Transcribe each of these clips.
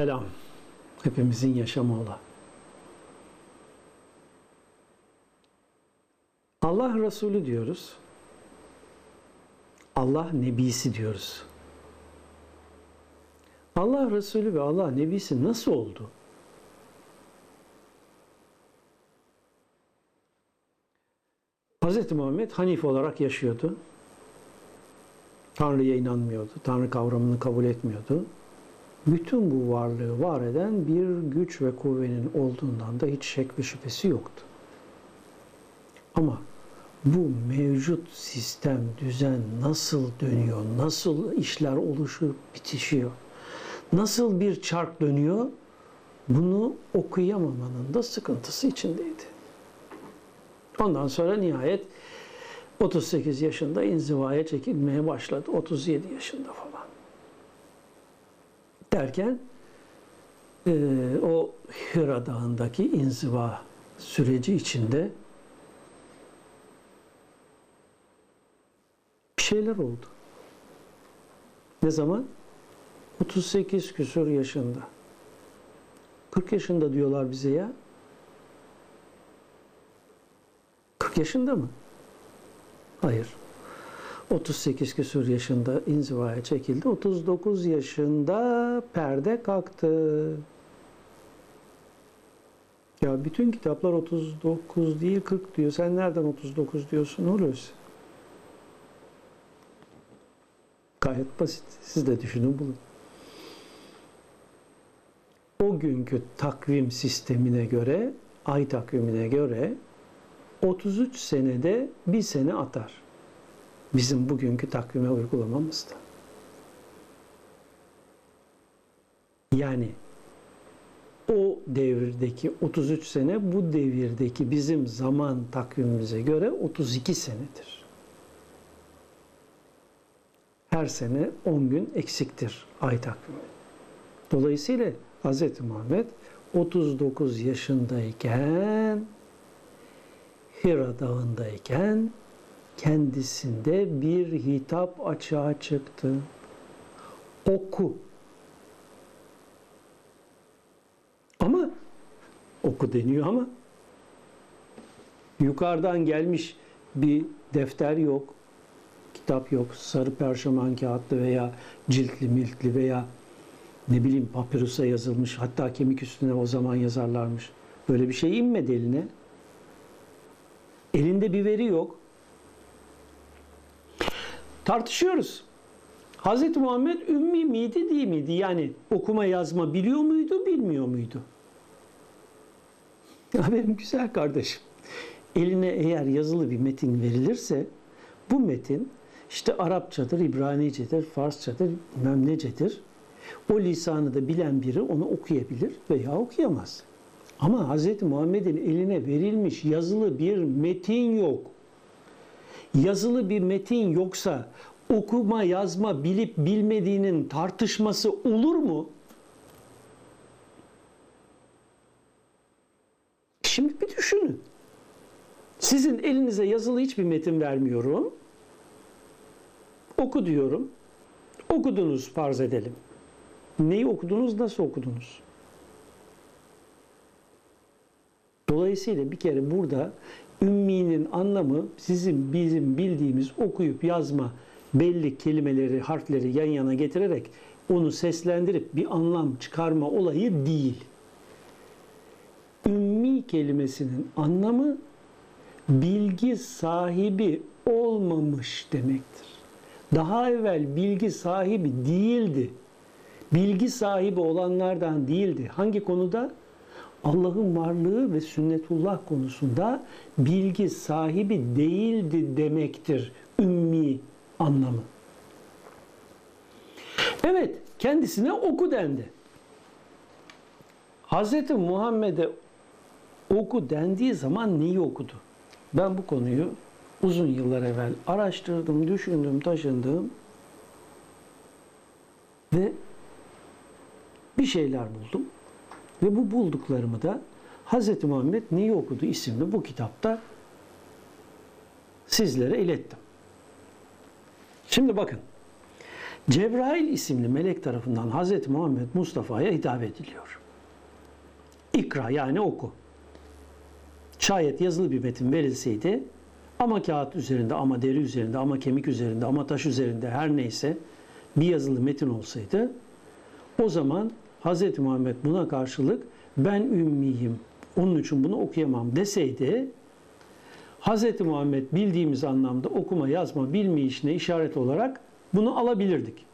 Selam. Hepimizin yaşamı ola. Allah Resulü diyoruz. Allah Nebisi diyoruz. Allah Resulü ve Allah Nebisi nasıl oldu? Hz. Muhammed Hanif olarak yaşıyordu. Tanrı'ya inanmıyordu. Tanrı kavramını kabul etmiyordu. Bütün bu varlığı var eden bir güç ve kuvvenin olduğundan da hiç şek ve şüphesi yoktu. Ama bu mevcut sistem, düzen nasıl dönüyor, nasıl işler oluşup bitişiyor, nasıl bir çark dönüyor, bunu okuyamamanın da sıkıntısı içindeydi. Ondan sonra nihayet 38 yaşında inzivaya çekilmeye başladı. 37 yaşında falan. Derken e, o Hira Dağı'ndaki inziva süreci içinde bir şeyler oldu. Ne zaman? 38 küsur yaşında. 40 yaşında diyorlar bize ya. 40 yaşında mı? Hayır. 38 küsur yaşında inzivaya çekildi. 39 yaşında perde kalktı. Ya bütün kitaplar 39 değil 40 diyor. Sen nereden 39 diyorsun Hulusi? Gayet basit. Siz de düşünün bulun. O günkü takvim sistemine göre, ay takvimine göre 33 senede bir sene atar. Bizim bugünkü takvime uygulamamızda. Yani o devirdeki 33 sene bu devirdeki bizim zaman takvimimize göre 32 senedir. Her sene 10 gün eksiktir ay takvimi. Dolayısıyla Hz. Muhammed 39 yaşındayken Hira Dağı'ndayken kendisinde bir hitap açığa çıktı. Oku. Ama oku deniyor ama yukarıdan gelmiş bir defter yok, kitap yok, sarı perşeman kağıtlı veya ciltli miltli veya ne bileyim papürusa yazılmış hatta kemik üstüne o zaman yazarlarmış. Böyle bir şey inmedi eline. Elinde bir veri yok. Tartışıyoruz. Hz. Muhammed ümmi miydi değil miydi? Yani okuma yazma biliyor muydu bilmiyor muydu? Ya benim güzel kardeşim. Eline eğer yazılı bir metin verilirse bu metin işte Arapçadır, İbranicedir, Farsçadır, bilmem. O lisanı da bilen biri onu okuyabilir veya okuyamaz. Ama Hz. Muhammed'in eline verilmiş yazılı bir metin yok. Yazılı bir metin yoksa okuma yazma bilip bilmediğinin tartışması olur mu? Şimdi bir düşünün. Sizin elinize yazılı hiçbir metin vermiyorum. Oku diyorum. Okudunuz farz edelim. Neyi okudunuz, nasıl okudunuz? Dolayısıyla bir kere burada ümminin anlamı sizin bizim bildiğimiz okuyup yazma belli kelimeleri, harfleri yan yana getirerek onu seslendirip bir anlam çıkarma olayı değil. Ümmi kelimesinin anlamı bilgi sahibi olmamış demektir. Daha evvel bilgi sahibi değildi. Bilgi sahibi olanlardan değildi. Hangi konuda? Allah'ın varlığı ve sünnetullah konusunda bilgi sahibi değildi demektir ümmi anlamı. Evet, kendisine oku dendi. Hz. Muhammed'e oku dendiği zaman neyi okudu? Ben bu konuyu uzun yıllar evvel araştırdım, düşündüm, taşındım ve bir şeyler buldum. Ve bu bulduklarımı da Hz. Muhammed neyi okudu isimli bu kitapta sizlere ilettim. Şimdi bakın. Cebrail isimli melek tarafından Hz. Muhammed Mustafa'ya hitap ediliyor. İkra yani oku. Şayet yazılı bir metin verilseydi ama kağıt üzerinde, ama deri üzerinde, ama kemik üzerinde, ama taş üzerinde her neyse bir yazılı metin olsaydı o zaman Hz. Muhammed buna karşılık ben ümmiyim, onun için bunu okuyamam deseydi Hz. Muhammed bildiğimiz anlamda okuma yazma bilmeyişine işaret olarak bunu alabilirdik.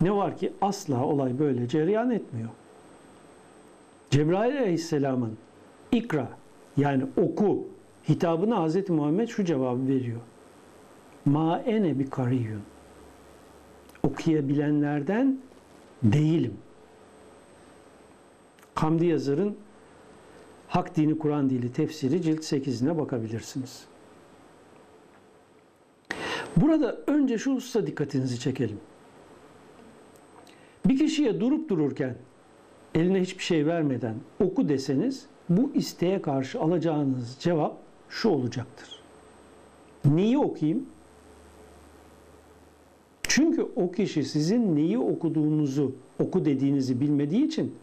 Ne var ki asla olay böyle cereyan etmiyor. Cebrail Aleyhisselam'ın ikra yani oku hitabına Hz. Muhammed şu cevabı veriyor. Ma ene bir kariyun. Okuyabilenlerden değilim. Hamdi Yazar'ın Hak Dini Kur'an Dili tefsiri cilt 8'ine bakabilirsiniz. Burada önce şu hususa dikkatinizi çekelim. Bir kişiye durup dururken eline hiçbir şey vermeden oku deseniz bu isteğe karşı alacağınız cevap şu olacaktır. Neyi okuyayım? Çünkü o kişi sizin neyi okuduğunuzu, oku dediğinizi bilmediği için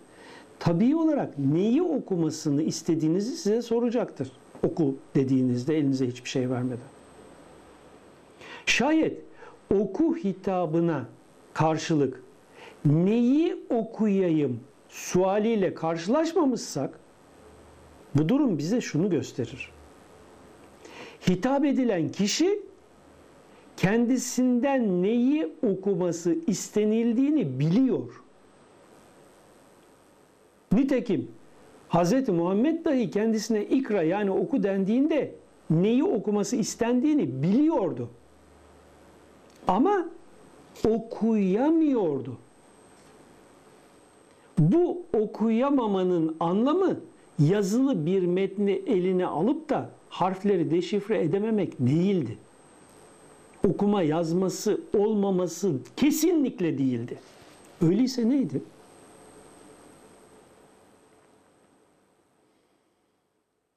tabii olarak neyi okumasını istediğinizi size soracaktır. Oku dediğinizde elinize hiçbir şey vermeden. Şayet oku hitabına karşılık neyi okuyayım sualiyle karşılaşmamışsak bu durum bize şunu gösterir. Hitap edilen kişi kendisinden neyi okuması istenildiğini biliyor. Nitekim Hz. Muhammed dahi kendisine ikra yani oku dendiğinde neyi okuması istendiğini biliyordu. Ama okuyamıyordu. Bu okuyamamanın anlamı yazılı bir metni eline alıp da harfleri deşifre edememek değildi. Okuma yazması olmaması kesinlikle değildi. Öyleyse neydi?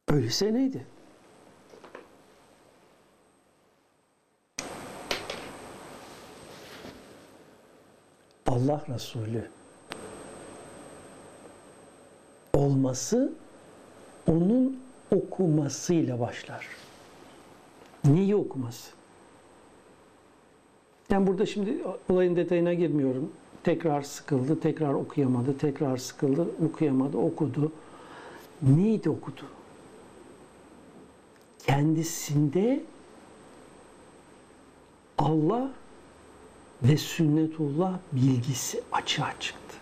Öyleyse neydi? Allah Resulü olması onun okumasıyla başlar. Neyi okuması? Yani burada şimdi olayın detayına girmiyorum. Tekrar sıkıldı, tekrar okuyamadı, tekrar sıkıldı, okuyamadı, okudu. Neydi okudu? Kendisinde Allah ve sünnetullah bilgisi açığa çıktı.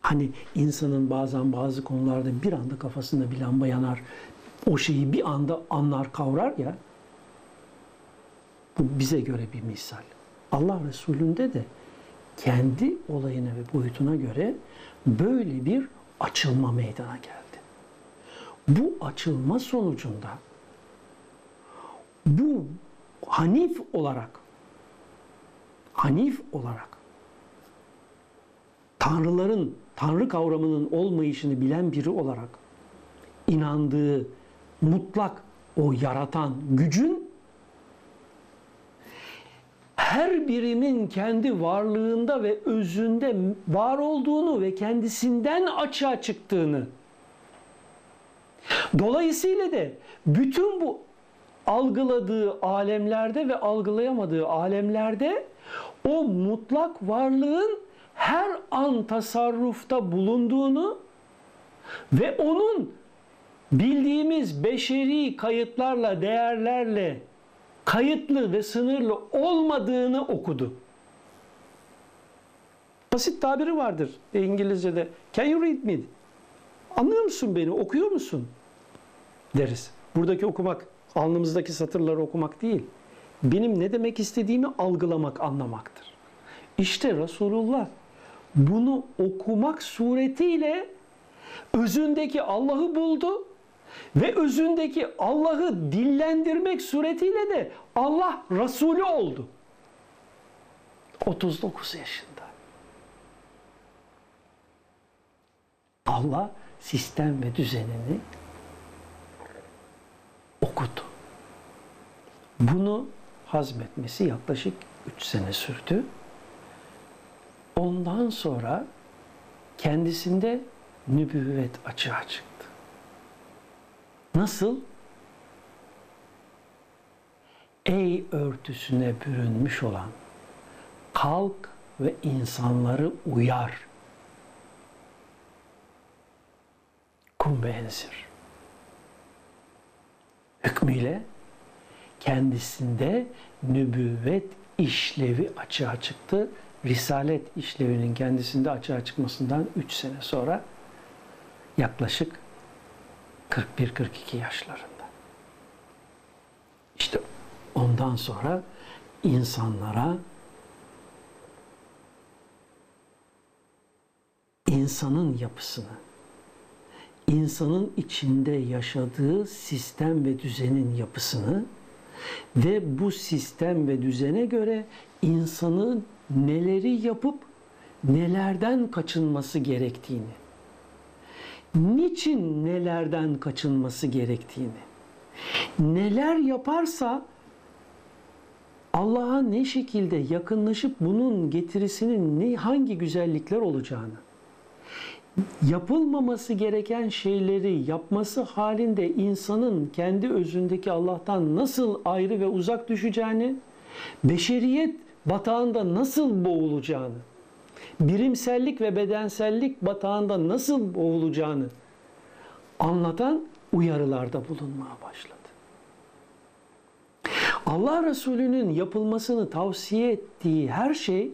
Hani insanın bazen bazı konularda bir anda kafasında bir lamba yanar, o şeyi bir anda anlar, kavrar ya. Bu bize göre bir misal. Allah Resulü'nde de kendi olayına ve boyutuna göre böyle bir açılma meydana geldi. Bu açılma sonucunda bu Hanif olarak Hanif olarak tanrıların tanrı kavramının olmayışını bilen biri olarak inandığı mutlak o yaratan gücün her birinin kendi varlığında ve özünde var olduğunu ve kendisinden açığa çıktığını. Dolayısıyla da bütün bu algıladığı alemlerde ve algılayamadığı alemlerde o mutlak varlığın her an tasarrufta bulunduğunu ve onun bildiğimiz beşeri kayıtlarla, değerlerle kayıtlı ve sınırlı olmadığını okudu. Basit tabiri vardır İngilizce'de. Can you read me? Anlıyor musun beni? Okuyor musun? deriz. Buradaki okumak alnımızdaki satırları okumak değil. Benim ne demek istediğimi algılamak, anlamaktır. İşte Resulullah bunu okumak suretiyle özündeki Allah'ı buldu ve özündeki Allah'ı dillendirmek suretiyle de Allah Resulü oldu. 39 yaşında. Allah sistem ve düzenini okudu. Bunu hazmetmesi yaklaşık 3 sene sürdü. Ondan sonra kendisinde nübüvvet açığa çıktı. Nasıl? Ey örtüsüne bürünmüş olan kalk ve insanları uyar. Kum ve. Hükmüyle kendisinde nübüvvet işlevi açığa çıktı. Risalet işlevinin kendisinde açığa çıkmasından 3 sene sonra yaklaşık 41-42 yaşlarında. İşte ondan sonra insanlara insanın yapısını, insanın içinde yaşadığı sistem ve düzenin yapısını ve bu sistem ve düzene göre insanın neleri yapıp nelerden kaçınması gerektiğini, niçin nelerden kaçınması gerektiğini, neler yaparsa Allah'a ne şekilde yakınlaşıp bunun getirisinin ne hangi güzellikler olacağını, yapılmaması gereken şeyleri yapması halinde insanın kendi özündeki Allah'tan nasıl ayrı ve uzak düşeceğini, beşeriyet batağında nasıl boğulacağını, birimsellik ve bedensellik batağında nasıl boğulacağını anlatan uyarılarda bulunmaya başladı. Allah Resulü'nün yapılmasını tavsiye ettiği her şey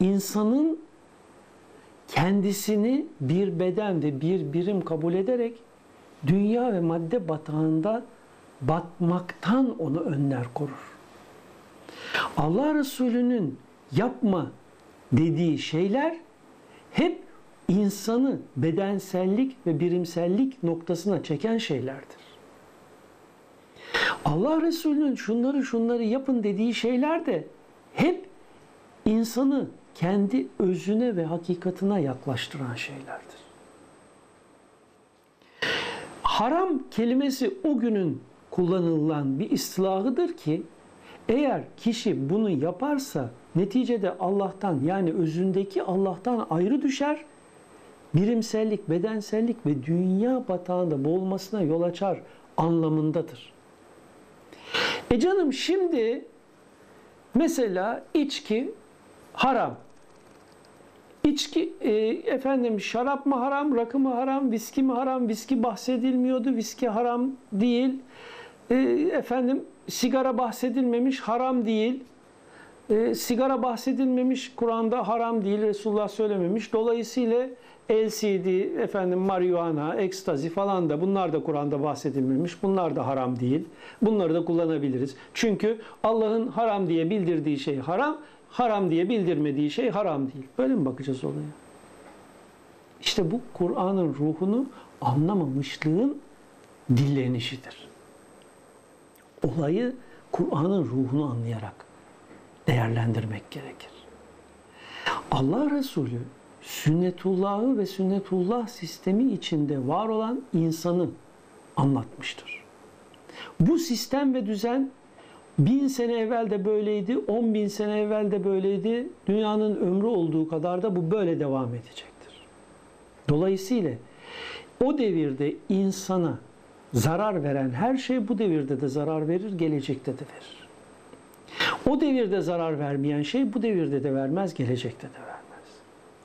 insanın kendisini bir beden ve bir birim kabul ederek dünya ve madde batağında batmaktan onu önler korur. Allah Resulü'nün yapma dediği şeyler hep insanı bedensellik ve birimsellik noktasına çeken şeylerdir. Allah Resulü'nün şunları şunları yapın dediği şeyler de hep insanı kendi özüne ve hakikatine yaklaştıran şeylerdir. Haram kelimesi o günün kullanılan bir istilahıdır ki eğer kişi bunu yaparsa neticede Allah'tan yani özündeki Allah'tan ayrı düşer, birimsellik, bedensellik ve dünya batağında boğulmasına yol açar anlamındadır. E canım şimdi mesela içki haram. İçki e, efendim şarap mı haram, rakı mı haram, viski mi haram? Viski bahsedilmiyordu. Viski haram değil. E, efendim sigara bahsedilmemiş, haram değil. E, sigara bahsedilmemiş, Kur'an'da haram değil, Resulullah söylememiş. Dolayısıyla LCD, efendim marihuana, ekstazi falan da bunlar da Kur'an'da bahsedilmemiş. Bunlar da haram değil. Bunları da kullanabiliriz. Çünkü Allah'ın haram diye bildirdiği şey haram, haram diye bildirmediği şey haram değil. Böyle mi bakacağız olaya? İşte bu Kur'an'ın ruhunu anlamamışlığın dillenişidir. Olayı Kur'an'ın ruhunu anlayarak değerlendirmek gerekir. Allah Resulü sünnetullahı ve sünnetullah sistemi içinde var olan insanı anlatmıştır. Bu sistem ve düzen bin sene evvel de böyleydi, on bin sene evvel de böyleydi. Dünyanın ömrü olduğu kadar da bu böyle devam edecektir. Dolayısıyla o devirde insana zarar veren her şey bu devirde de zarar verir, gelecekte de verir. O devirde zarar vermeyen şey bu devirde de vermez, gelecekte de vermez.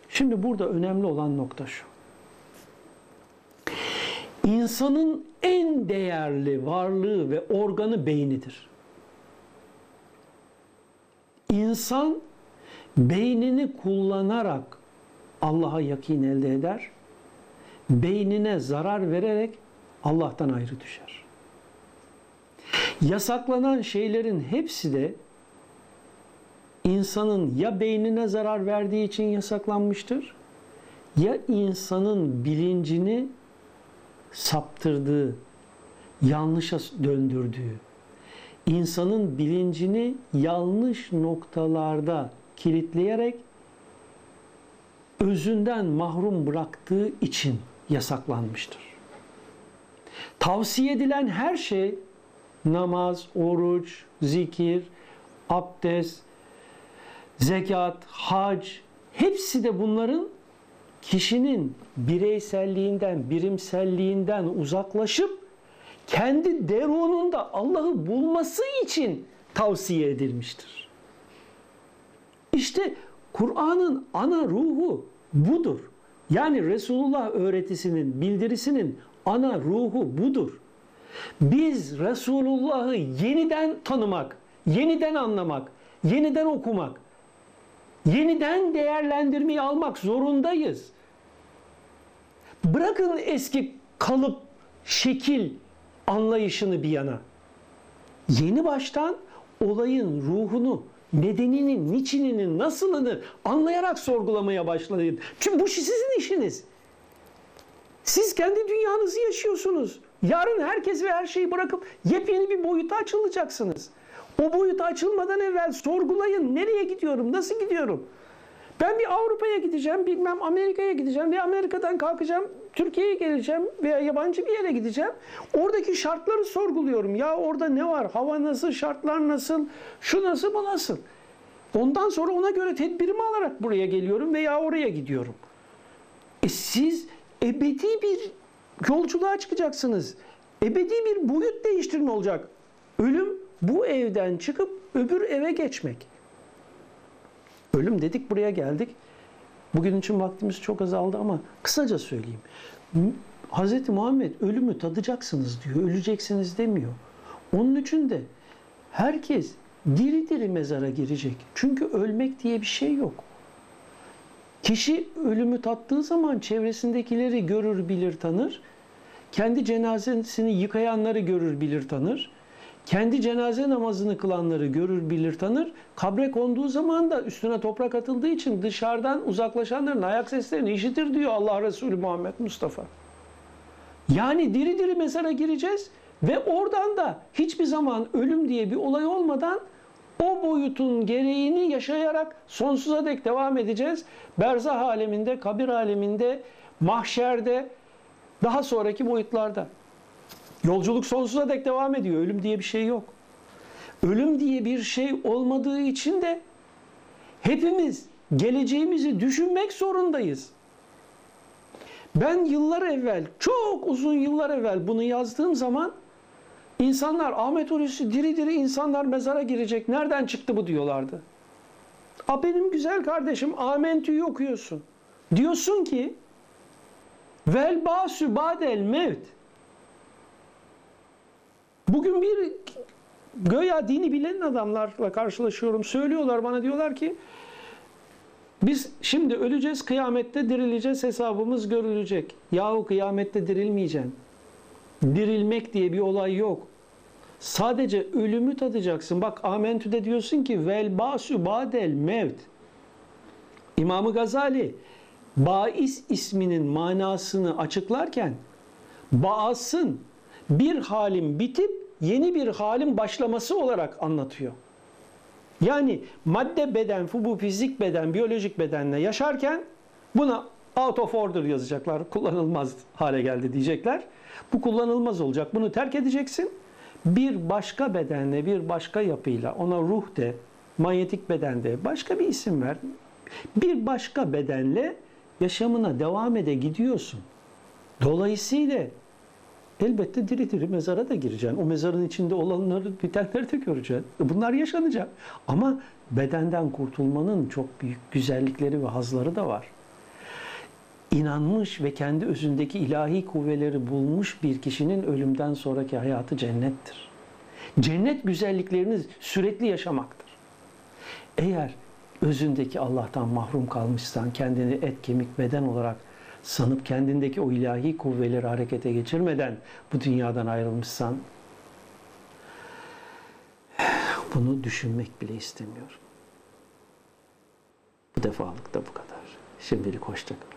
Şimdi burada önemli olan nokta şu. İnsanın en değerli varlığı ve organı beynidir. İnsan beynini kullanarak Allah'a yakin elde eder. Beynine zarar vererek Allah'tan ayrı düşer. Yasaklanan şeylerin hepsi de insanın ya beynine zarar verdiği için yasaklanmıştır ya insanın bilincini saptırdığı, yanlışa döndürdüğü, insanın bilincini yanlış noktalarda kilitleyerek özünden mahrum bıraktığı için yasaklanmıştır. Tavsiye edilen her şey namaz, oruç, zikir, abdest, zekat, hac hepsi de bunların kişinin bireyselliğinden, birimselliğinden uzaklaşıp kendi derununda Allah'ı bulması için tavsiye edilmiştir. İşte Kur'an'ın ana ruhu budur. Yani Resulullah öğretisinin, bildirisinin ana ruhu budur. Biz Resulullah'ı yeniden tanımak, yeniden anlamak, yeniden okumak, yeniden değerlendirmeyi almak zorundayız. Bırakın eski kalıp, şekil anlayışını bir yana. Yeni baştan olayın ruhunu, nedenini, niçinini, nasılını anlayarak sorgulamaya başlayın. Çünkü bu sizin işiniz. Siz kendi dünyanızı yaşıyorsunuz. Yarın herkes ve her şeyi bırakıp yepyeni bir boyuta açılacaksınız. O boyuta açılmadan evvel sorgulayın. Nereye gidiyorum? Nasıl gidiyorum? Ben bir Avrupa'ya gideceğim, bilmem Amerika'ya gideceğim ve Amerika'dan kalkacağım, Türkiye'ye geleceğim veya yabancı bir yere gideceğim. Oradaki şartları sorguluyorum. Ya orada ne var? Hava nasıl? Şartlar nasıl? Şu nasıl? Bu nasıl? Ondan sonra ona göre tedbirimi alarak buraya geliyorum veya oraya gidiyorum. E siz ebedi bir yolculuğa çıkacaksınız. Ebedi bir boyut değiştirme olacak. Ölüm bu evden çıkıp öbür eve geçmek. Ölüm dedik buraya geldik. Bugün için vaktimiz çok azaldı ama kısaca söyleyeyim. Hz. Muhammed ölümü tadacaksınız diyor, öleceksiniz demiyor. Onun için de herkes diri diri mezara girecek. Çünkü ölmek diye bir şey yok. Kişi ölümü tattığı zaman çevresindekileri görür, bilir, tanır. Kendi cenazesini yıkayanları görür, bilir, tanır. Kendi cenaze namazını kılanları görür, bilir, tanır. Kabre konduğu zaman da üstüne toprak atıldığı için dışarıdan uzaklaşanların ayak seslerini işitir diyor Allah Resulü Muhammed Mustafa. Yani diri diri mezara gireceğiz ve oradan da hiçbir zaman ölüm diye bir olay olmadan o boyutun gereğini yaşayarak sonsuza dek devam edeceğiz. Berzah aleminde, kabir aleminde, mahşerde, daha sonraki boyutlarda. Yolculuk sonsuza dek devam ediyor. Ölüm diye bir şey yok. Ölüm diye bir şey olmadığı için de hepimiz geleceğimizi düşünmek zorundayız. Ben yıllar evvel, çok uzun yıllar evvel bunu yazdığım zaman insanlar Ahmet Hulusi diri diri insanlar mezara girecek. Nereden çıktı bu diyorlardı. A benim güzel kardeşim Amentü'yü okuyorsun. Diyorsun ki vel basü badel mevt. Bugün bir göya dini bilen adamlarla karşılaşıyorum. Söylüyorlar bana diyorlar ki biz şimdi öleceğiz, kıyamette dirileceğiz, hesabımız görülecek. Yahu kıyamette dirilmeyeceksin. Dirilmek diye bir olay yok. Sadece ölümü tadacaksın. Bak Amentü'de diyorsun ki vel basu badel mevt. İmamı Gazali Bais isminin manasını açıklarken Baas'ın bir halin bitip yeni bir halin başlaması olarak anlatıyor. Yani madde beden, bu fizik beden, biyolojik bedenle yaşarken buna out of order yazacaklar. Kullanılmaz hale geldi diyecekler. Bu kullanılmaz olacak. Bunu terk edeceksin. Bir başka bedenle, bir başka yapıyla ona ruh de, manyetik bedende başka bir isim ver. Bir başka bedenle yaşamına devam ede gidiyorsun. Dolayısıyla elbette diri diri mezara da gireceksin. O mezarın içinde olanları, bitenleri de göreceksin. Bunlar yaşanacak. Ama bedenden kurtulmanın çok büyük güzellikleri ve hazları da var. İnanmış ve kendi özündeki ilahi kuvveleri bulmuş bir kişinin ölümden sonraki hayatı cennettir. Cennet güzelliklerini sürekli yaşamaktır. Eğer özündeki Allah'tan mahrum kalmışsan, kendini et, kemik, beden olarak sanıp kendindeki o ilahi kuvveleri harekete geçirmeden bu dünyadan ayrılmışsan bunu düşünmek bile istemiyorum. Bu defalık da bu kadar. Şimdilik hoşçakalın.